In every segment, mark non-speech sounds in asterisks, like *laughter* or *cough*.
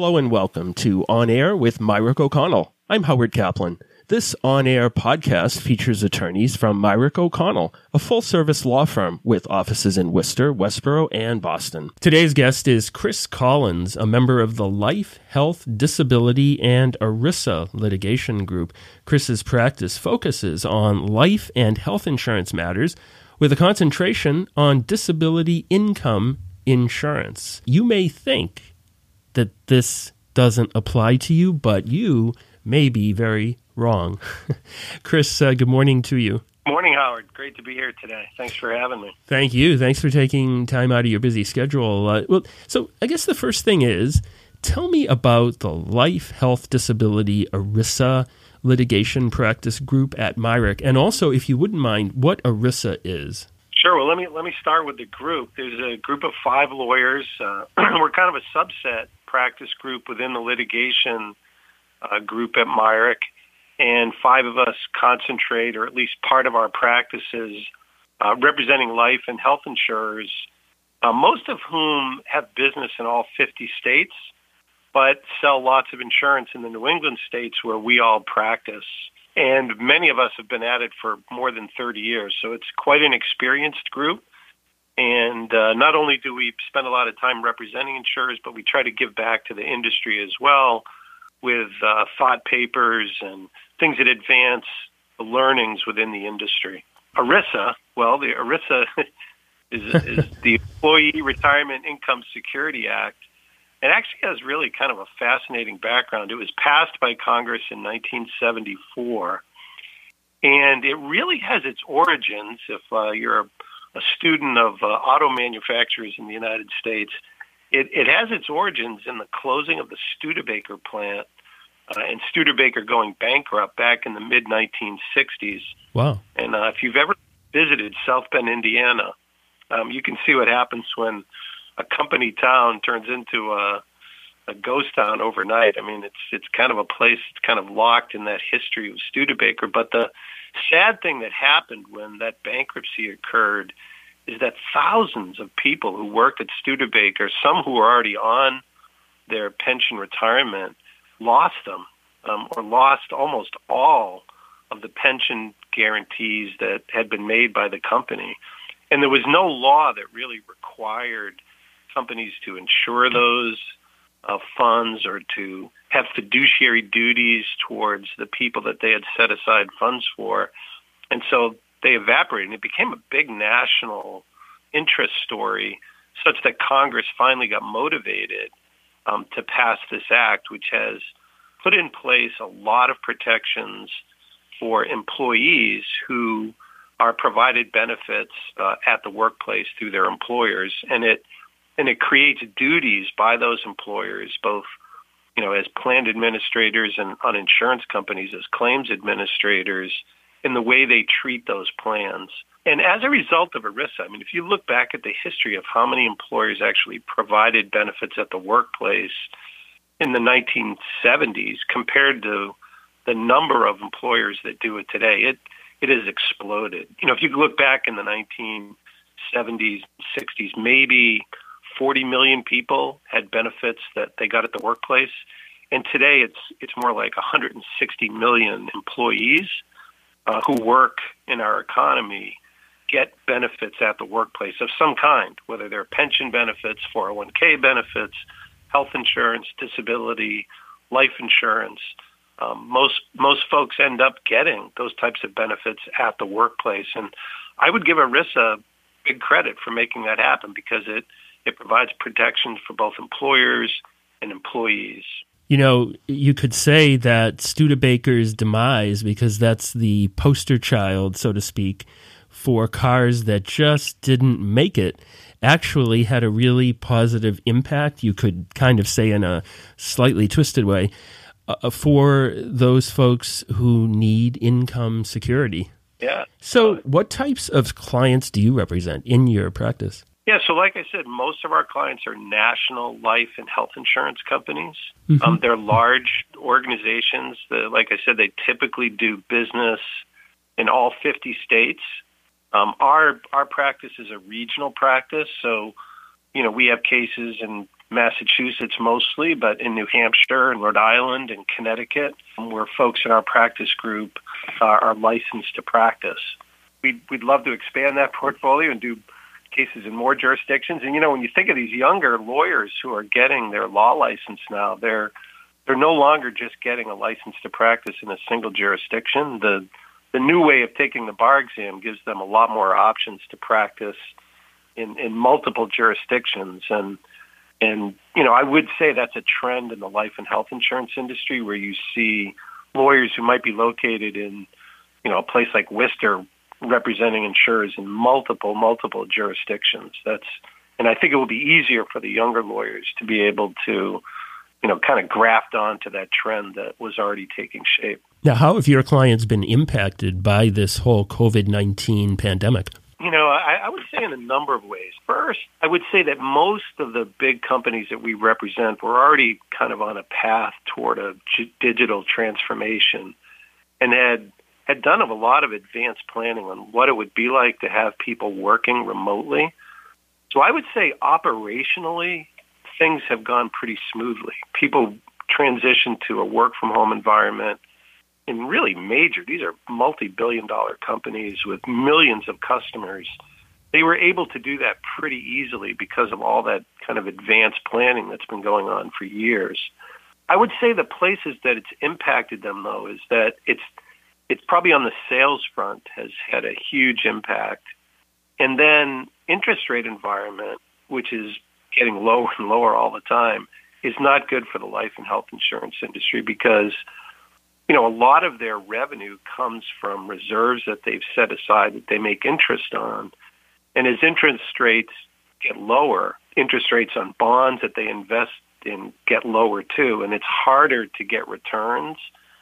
Hello and welcome to On Air with Mirick O'Connell. I'm Howard Kaplan. This on air podcast features attorneys from Mirick O'Connell, a full service law firm with offices in Worcester, Westboro, and Boston. Today's guest is Chris Collins, a member of the Life, Health, Disability, and ERISA litigation group. Chris's practice focuses on life and health insurance matters with a concentration on disability income insurance. You may think that this doesn't apply to you, but you may be very wrong. *laughs* Chris, uh, good morning to you. Morning, Howard. Great to be here today. Thanks for having me. Thank you. Thanks for taking time out of your busy schedule. Uh, well, so I guess the first thing is tell me about the Life, Health, Disability ERISA litigation practice group at Mirick, and also, if you wouldn't mind, what ERISA is. Sure. Well, let me let me start with the group. There's a group of five lawyers. Uh, *clears throat* we're kind of a subset practice group within the litigation uh, group at Mirick, and five of us concentrate, or at least part of our practices, uh, representing life and health insurers, uh, most of whom have business in all 50 states, but sell lots of insurance in the New England states where we all practice. And many of us have been at it for more than 30 years, so it's quite an experienced group. And uh, not only do we spend a lot of time representing insurers, but we try to give back to the industry as well with uh, thought papers and things that advance the learnings within the industry. ERISA, well, the ERISA *laughs* is, is *laughs* the Employee Retirement Income Security Act. It actually has really kind of a fascinating background. It was passed by Congress in 1974, and it really has its origins. If uh, you're a a student of uh, auto manufacturers in the United States. It, it has its origins in the closing of the Studebaker plant uh, and Studebaker going bankrupt back in the mid 1960s. Wow. And uh, if you've ever visited South Bend, Indiana, um, you can see what happens when a company town turns into a, a ghost town overnight. I mean, it's it's kind of a place that's kind of locked in that history of Studebaker. But the sad thing that happened when that bankruptcy occurred is that thousands of people who worked at Studebaker, some who were already on their pension retirement, lost them um, or lost almost all of the pension guarantees that had been made by the company. And there was no law that really required companies to insure those uh, funds or to have fiduciary duties towards the people that they had set aside funds for. And so they evaporated. And it became a big national interest story such that Congress finally got motivated um, to pass this act, which has put in place a lot of protections for employees who are provided benefits uh, at the workplace through their employers. And it and it creates duties by those employers, both you know as planned administrators and on insurance companies as claims administrators, in the way they treat those plans. And as a result of ERISA, I mean, if you look back at the history of how many employers actually provided benefits at the workplace in the 1970s compared to the number of employers that do it today, it it has exploded. You know, if you look back in the 1970s, 60s, maybe 40 million people had benefits that they got at the workplace, and today it's it's more like 160 million employees uh, who work in our economy get benefits at the workplace of some kind, whether they're pension benefits, 401k benefits, health insurance, disability, life insurance. Um, most most folks end up getting those types of benefits at the workplace, and I would give ERISA big credit for making that happen because it it provides protections for both employers and employees. You know, you could say that Studebaker's demise, because that's the poster child, so to speak, for cars that just didn't make it, actually had a really positive impact. You could kind of say in a slightly twisted way uh, for those folks who need income security. Yeah. So, what types of clients do you represent in your practice? Yeah, so like I said, most of our clients are national life and health insurance companies. Mm-hmm. Um, they're large organizations. That, like I said, they typically do business in all 50 states. Um, our our practice is a regional practice, so you know we have cases in Massachusetts mostly, but in New Hampshire and Rhode Island and Connecticut, where folks in our practice group uh, are licensed to practice. We'd, we'd love to expand that *laughs* portfolio and do cases in more jurisdictions. And you know, when you think of these younger lawyers who are getting their law license now, they're they're no longer just getting a license to practice in a single jurisdiction. The the new way of taking the bar exam gives them a lot more options to practice in, in multiple jurisdictions and and you know I would say that's a trend in the life and health insurance industry where you see lawyers who might be located in you know a place like Worcester representing insurers in multiple multiple jurisdictions. That's and I think it will be easier for the younger lawyers to be able to you know kind of graft onto that trend that was already taking shape. Now, how have your clients been impacted by this whole COVID nineteen pandemic? You know, I, I would say in a number of ways. First, I would say that most of the big companies that we represent were already kind of on a path toward a digital transformation and had had done a lot of advanced planning on what it would be like to have people working remotely. So I would say operationally, things have gone pretty smoothly. People transitioned to a work from home environment in really major, these are multi billion dollar companies with millions of customers. They were able to do that pretty easily because of all that kind of advanced planning that's been going on for years. I would say the places that it's impacted them though is that it's it's probably on the sales front has had a huge impact. And then interest rate environment, which is getting lower and lower all the time, is not good for the life and health insurance industry because you know, a lot of their revenue comes from reserves that they've set aside that they make interest on. And as interest rates get lower, interest rates on bonds that they invest in get lower too, and it's harder to get returns.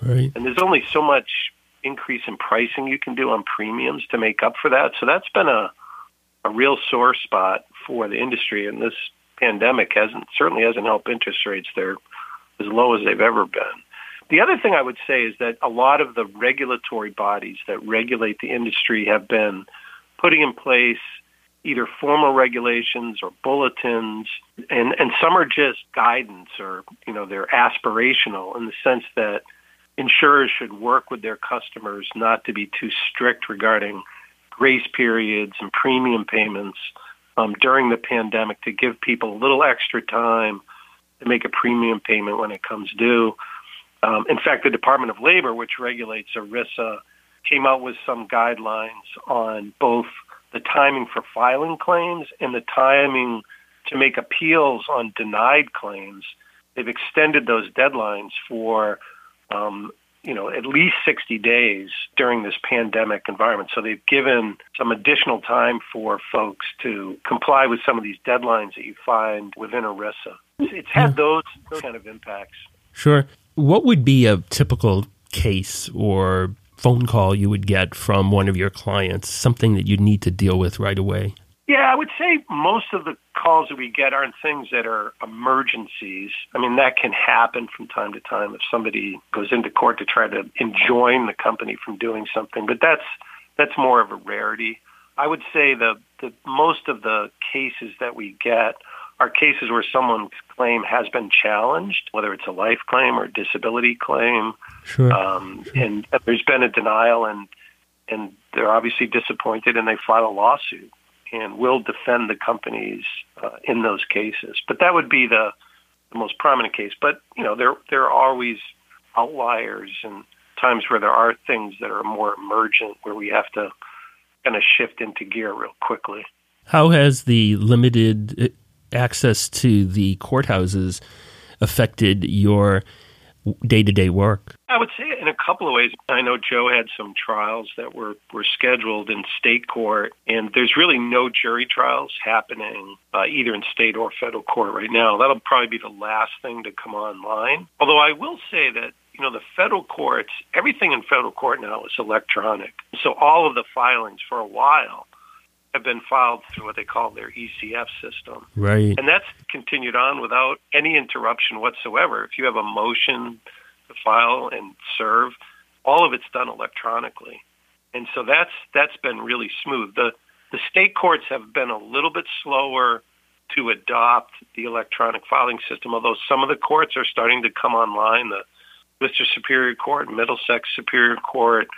Right. And there's only so much increase in pricing you can do on premiums to make up for that. So that's been a a real sore spot for the industry, and this pandemic hasn't certainly hasn't helped interest rates. They're as low as they've ever been. The other thing I would say is that a lot of the regulatory bodies that regulate the industry have been putting in place either formal regulations or bulletins and and some are just guidance or you know they're aspirational in the sense that insurers should work with their customers not to be too strict regarding grace periods and premium payments um, during the pandemic to give people a little extra time to make a premium payment when it comes due. Um, in fact, the Department of Labor, which regulates ERISA, came out with some guidelines on both the timing for filing claims and the timing to make appeals on denied claims. They've extended those deadlines for, um, you know, at least 60 days during this pandemic environment. So they've given some additional time for folks to comply with some of these deadlines that you find within ERISA. It's had those, those kind of impacts. Sure. What would be a typical case or phone call you would get from one of your clients, something that you'd need to deal with right away? Yeah, I would say most of the calls that we get aren't things that are emergencies. I mean, that can happen from time to time if somebody goes into court to try to enjoin the company from doing something, but that's that's more of a rarity. I would say the, the most of the cases that we get are cases where someone's claim has been challenged, whether it's a life claim or a disability claim. Sure. Um, and there's been a denial, and and they're obviously disappointed, and they file a lawsuit and will defend the companies uh, in those cases. But that would be the, the most prominent case. But you know, there there are always outliers and times where there are things that are more emergent where we have to kind of shift into gear real quickly. How has the limited access to the courthouses affected your day to day work? I would say in a couple of ways. I know Joe had some trials that were, were scheduled in state court, and there's really no jury trials happening uh, either in state or federal court right now. That'll probably be the last thing to come online. Although I will say that you know, the federal courts, everything in federal court now is electronic. So all of the filings for a while have been filed through what they call their ECF system. Right. And that's continued on without any interruption whatsoever. If you have a motion to file and serve, all of it's done electronically. And so that's that's been really smooth. The the state courts have been a little bit slower to adopt the electronic filing system, although some of the courts are starting to come online. The Worcester Superior Court, Middlesex Superior Court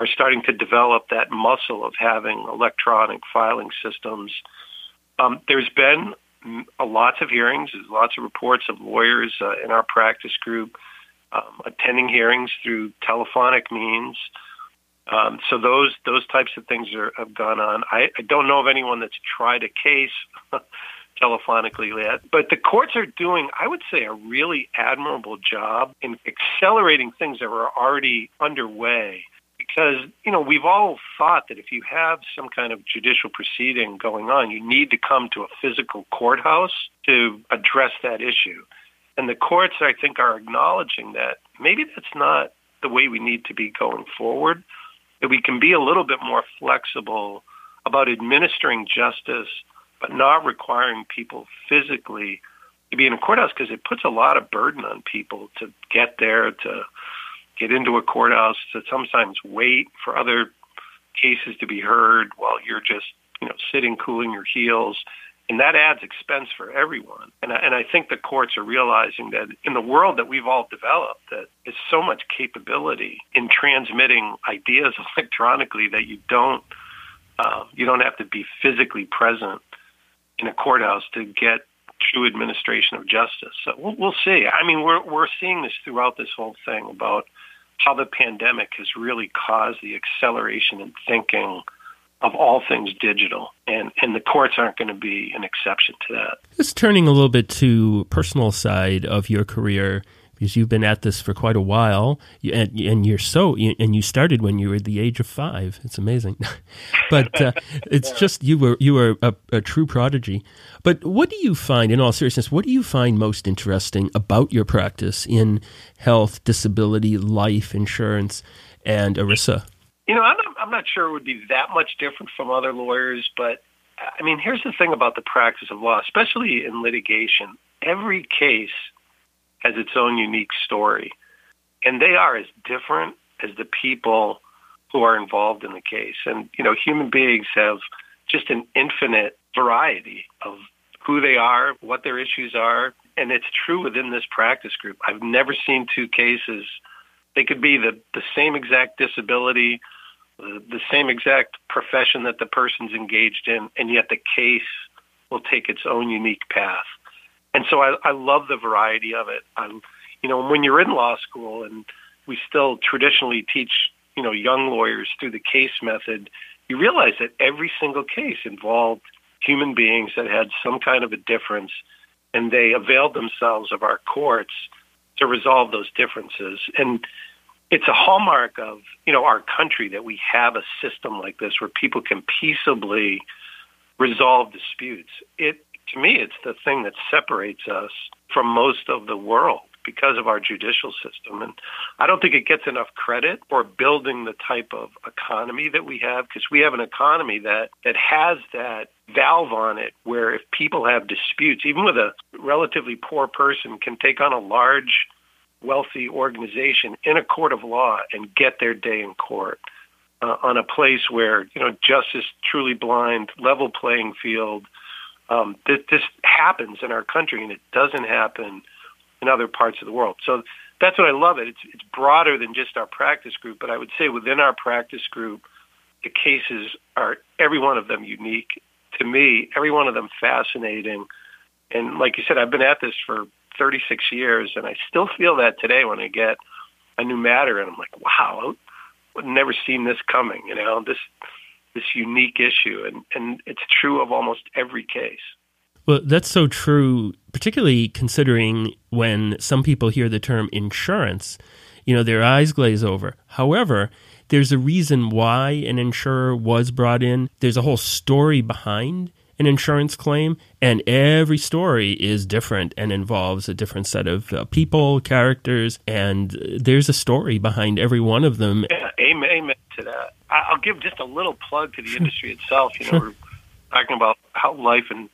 are starting to develop that muscle of having electronic filing systems. Um, there's been lots of hearings, there's lots of reports of lawyers uh, in our practice group um, attending hearings through telephonic means. Um, so those those types of things are, have gone on. I, I don't know of anyone that's tried a case *laughs* telephonically yet, but the courts are doing, I would say, a really admirable job in accelerating things that were already underway. Because you know we've all thought that if you have some kind of judicial proceeding going on, you need to come to a physical courthouse to address that issue. And the courts, I think, are acknowledging that maybe that's not the way we need to be going forward that we can be a little bit more flexible about administering justice, but not requiring people physically to be in a courthouse because it puts a lot of burden on people to get there, to get into a courthouse, to sometimes wait for other cases to be heard while you're just, you know, sitting cooling your heels and that adds expense for everyone. And I, and I think the courts are realizing that in the world that we've all developed, that there's so much capability in transmitting ideas *laughs* electronically that you don't uh, you don't have to be physically present in a courthouse to get true administration of justice. So we'll, we'll see. I mean, we're we're seeing this throughout this whole thing about how the pandemic has really caused the acceleration in thinking of all things digital, and and the courts aren't going to be an exception to that. Just turning a little bit to personal side of your career, because you've been at this for quite a while, and, and you're so and you started when you were the age of five. It's amazing, *laughs* but uh, *laughs* it's just you were you were a, a true prodigy. But what do you find, in all seriousness, what do you find most interesting about your practice in health, disability, life insurance, and ERISA? You know, I'm not, I'm not sure it would be that much different from other lawyers, but I mean, here's the thing about the practice of law, especially in litigation. Every case has its own unique story, and they are as different as the people who are involved in the case. And, you know, human beings have just an infinite variety of who they are, what their issues are, and it's true within this practice group. I've never seen two cases. They could be the, the same exact disability, the, same exact profession that the person's engaged in, and yet the case will take its own unique path. And so I, I love the variety of it. I'm, you know, when you're in law school and we still traditionally teach, you know, young lawyers through the case method, you realize that every single case involved human beings that had some kind of a difference, and they availed themselves of our courts to resolve those differences. And it's a hallmark of you know our country that we have a system like this where people can peaceably resolve disputes. It to me, it's the thing that separates us from most of the world because of our judicial system. And I don't think it gets enough credit for building the type of economy that we have because we have an economy that, that has that valve on it where if people have disputes, even with a relatively poor person can take on a large wealthy organization in a court of law and get their day in court uh, on a place where you know justice truly blind, level playing field. Um, this, this happens in our country, and it doesn't happen in other parts of the world. So that's what I love. It it's it's broader than just our practice group, but I would say within our practice group, the cases are every one of them unique to me. Every one of them fascinating. And like you said, I've been at this for 36 years, and I still feel that today when I get a new matter, and I'm like, wow, I've never seen this coming. You know, this this unique issue, and and it's true of almost every case. Well, that's so true, particularly considering when some people hear the term insurance, you know, their eyes glaze over. However, there's a reason why an insurer was brought in. There's a whole story behind an insurance claim, and every story is different and involves a different set of uh, people, characters, and there's a story behind every one of them. Yeah, amen, amen to that. I'll give just a little plug to the *laughs* industry itself. You know, we're talking about how life and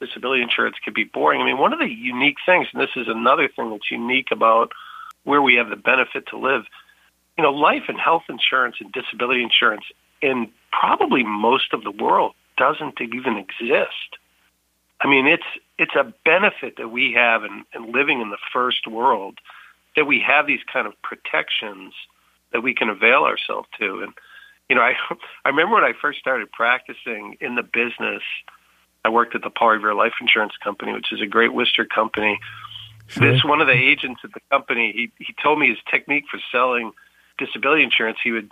disability insurance can be boring. I mean, one of the unique things, and this is another thing that's unique about where we have the benefit to live, you know, life and health insurance and disability insurance in probably most of the world doesn't even exist. I mean, it's it's a benefit that we have in, in living in the first world that we have these kind of protections that we can avail ourselves to. And you know, *laughs* I I remember when I first started practicing in the business. I worked at the Paul Revere Life Insurance Company, which is a great Worcester company. Sure. This one of the agents at the company, he he told me his technique for selling disability insurance. He would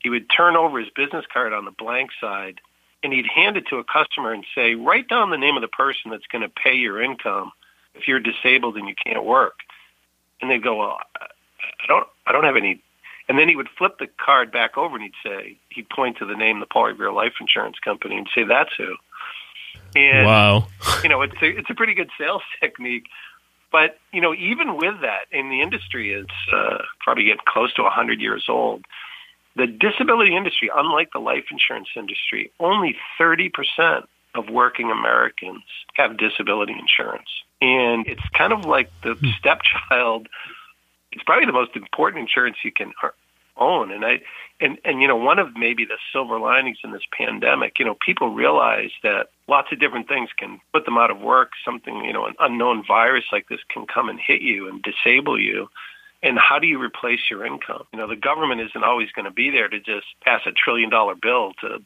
he would turn over his business card on the blank side and he'd hand it to a customer and say, write down the name of the person that's going to pay your income if you're disabled and you can't work. And they'd go, well, I don't, I don't have any. And then he would flip the card back over and he'd say, he'd point to the name, the Paul Revere Life Insurance Company, and say, that's who. And, wow. you know, it's a, it's a pretty good sales *laughs* technique. But, you know, even with that in the industry, it's uh, probably getting close to 100 years old. The disability industry, unlike the life insurance industry, only 30% of working Americans have disability insurance. And it's kind of like the hmm. stepchild. It's probably the most important insurance you can own. And I, and, and, you know, one of maybe the silver linings in this pandemic, you know, people realize that lots of different things can put them out of work. Something, you know, an unknown virus like this can come and hit you and disable you and how do you replace your income? You know, the government isn't always going to be there to just pass a trillion dollar bill to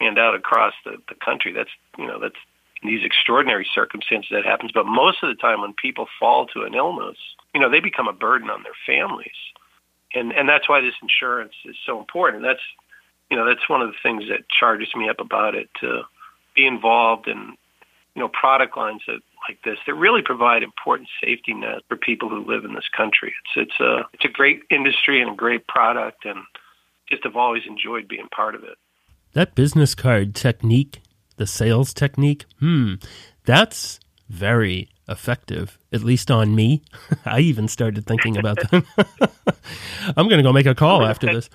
hand out across the, the country. That's, you know, that's in these extraordinary circumstances that happens. But most of the time when people fall to an illness, you know, they become a burden on their families. And, and that's why this insurance is so important. And that's, you know, that's one of the things that charges me up about it to be involved in, you know, product lines that like this that really provide important safety nets for people who live in this country. It's it's a it's a great industry and a great product, and just have always enjoyed being part of it. That business card technique, the sales technique, hmm, that's very effective, at least on me. *laughs* I even started thinking about *laughs* that. *laughs* I'm going to go make a call after this.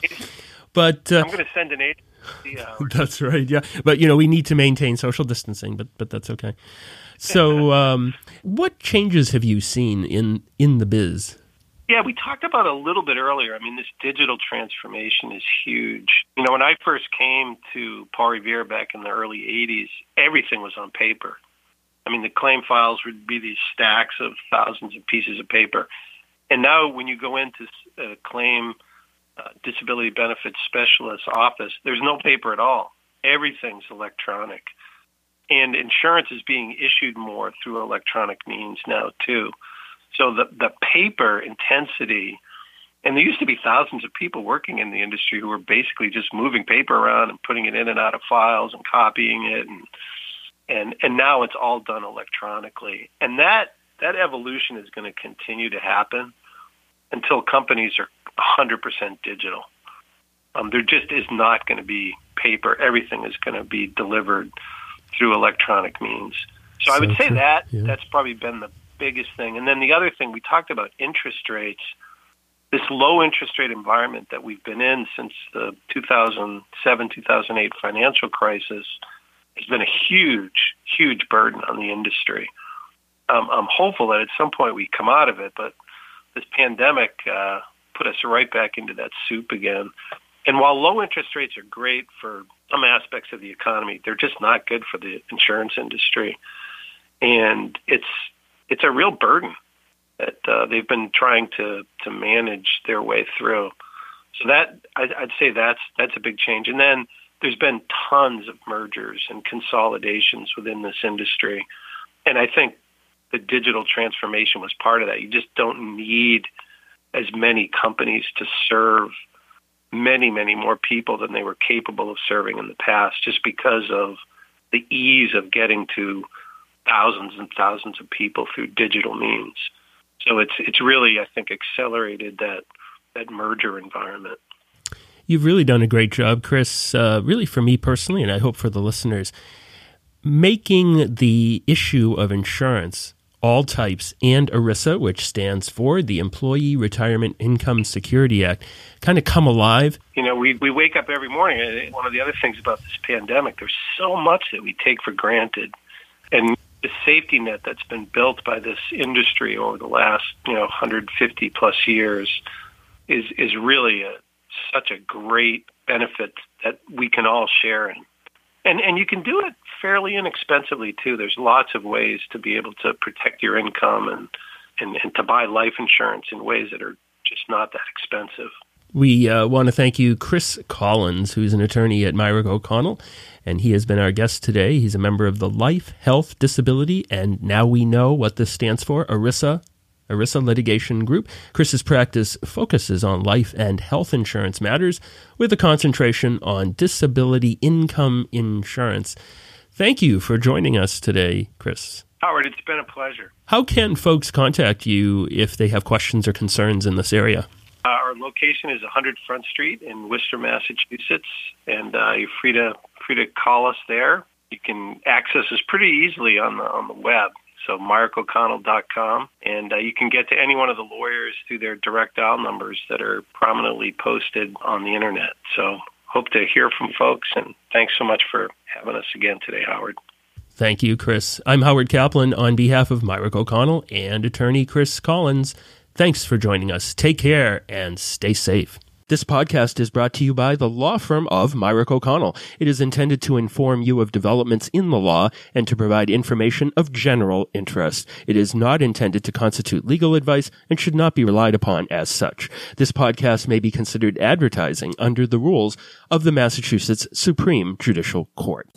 But uh, I'm going to send an agent. *laughs* that's right. Yeah, but you know we need to maintain social distancing, but but that's okay. So, *laughs* um, what changes have you seen in in the biz? Yeah, we talked about a little bit earlier. I mean, this digital transformation is huge. You know, when I first came to Paul Revere back in the early 80s, everything was on paper. I mean, the claim files would be these stacks of thousands of pieces of paper. And now when you go into a claim uh, disability benefits specialist office, there's no paper at all. Everything's electronic and insurance is being issued more through electronic means now too. So the the paper intensity, and there used to be thousands of people working in the industry who were basically just moving paper around and putting it in and out of files and copying it, and and and now it's all done electronically, and that that evolution is going to continue to happen until companies are 100% digital. Um, there just is not going to be paper. Everything is going to be delivered through electronic means. So, so I would say true. that yeah. that's probably been the biggest thing. And then the other thing we talked about interest rates. This low interest rate environment that we've been in since the 2007 2008 financial crisis has been a huge, huge burden on the industry. Um, I'm hopeful that at some point we come out of it, but this pandemic uh, put us right back into that soup again. And while low interest rates are great for some aspects of the economy, they're just not good for the insurance industry. And it's it's a real burden that uh, they've been trying to to manage their way through. So that I'd, I'd say that's that's a big change. And then there's been tons of mergers and consolidations within this industry, and I think the digital transformation was part of that. You just don't need as many companies to serve many, many more people than they were capable of serving in the past just because of the ease of getting to thousands and thousands of people through digital means. So it's it's really I think accelerated that that merger environment. You've really done a great job, Chris. Uh, really, for me personally, and I hope for the listeners, making the issue of insurance all types and ERISA, which stands for the Employee Retirement Income Security Act, kind of come alive? You know, we, we wake up every morning, one of the other things about this pandemic, there's so much that we take for granted. And the safety net that's been built by this industry over the last, you know, 150 plus years is, is really a, such a great benefit that we can all share in. And and you can do it fairly inexpensively too. There's lots of ways to be able to protect your income and and, and to buy life insurance in ways that are just not that expensive. We uh, want to thank you, Chris Collins, who's an attorney at Mirick O'Connell, and he has been our guest today. He's a member of the Life, Health, Disability, and now we know what this stands for, ERISA ERISA Litigation Group. Chris's practice focuses on life and health insurance matters with a concentration on disability income insurance. Thank you for joining us today, Chris. Howard, it's been a pleasure. How can folks contact you if they have questions or concerns in this area? Uh, our location is 100 Front Street in Worcester, Massachusetts, and uh, you're free to free to call us there. You can access us pretty easily on the on the web. So mirickoconnell.com, and uh, you can get to any one of the lawyers through their direct dial numbers that are prominently posted on the internet. So hope to hear from folks, and thanks so much for having us again today, Howard. Thank you, Chris. I'm Howard Kaplan on behalf of Mirick O'Connell and attorney Chris Collins. Thanks for joining us. Take care and stay safe. This podcast is brought to you by the law firm of Mirick O'Connell. It is intended to inform you of developments in the law and to provide information of general interest. It is not intended to constitute legal advice and should not be relied upon as such. This podcast may be considered advertising under the rules of the Massachusetts Supreme Judicial Court.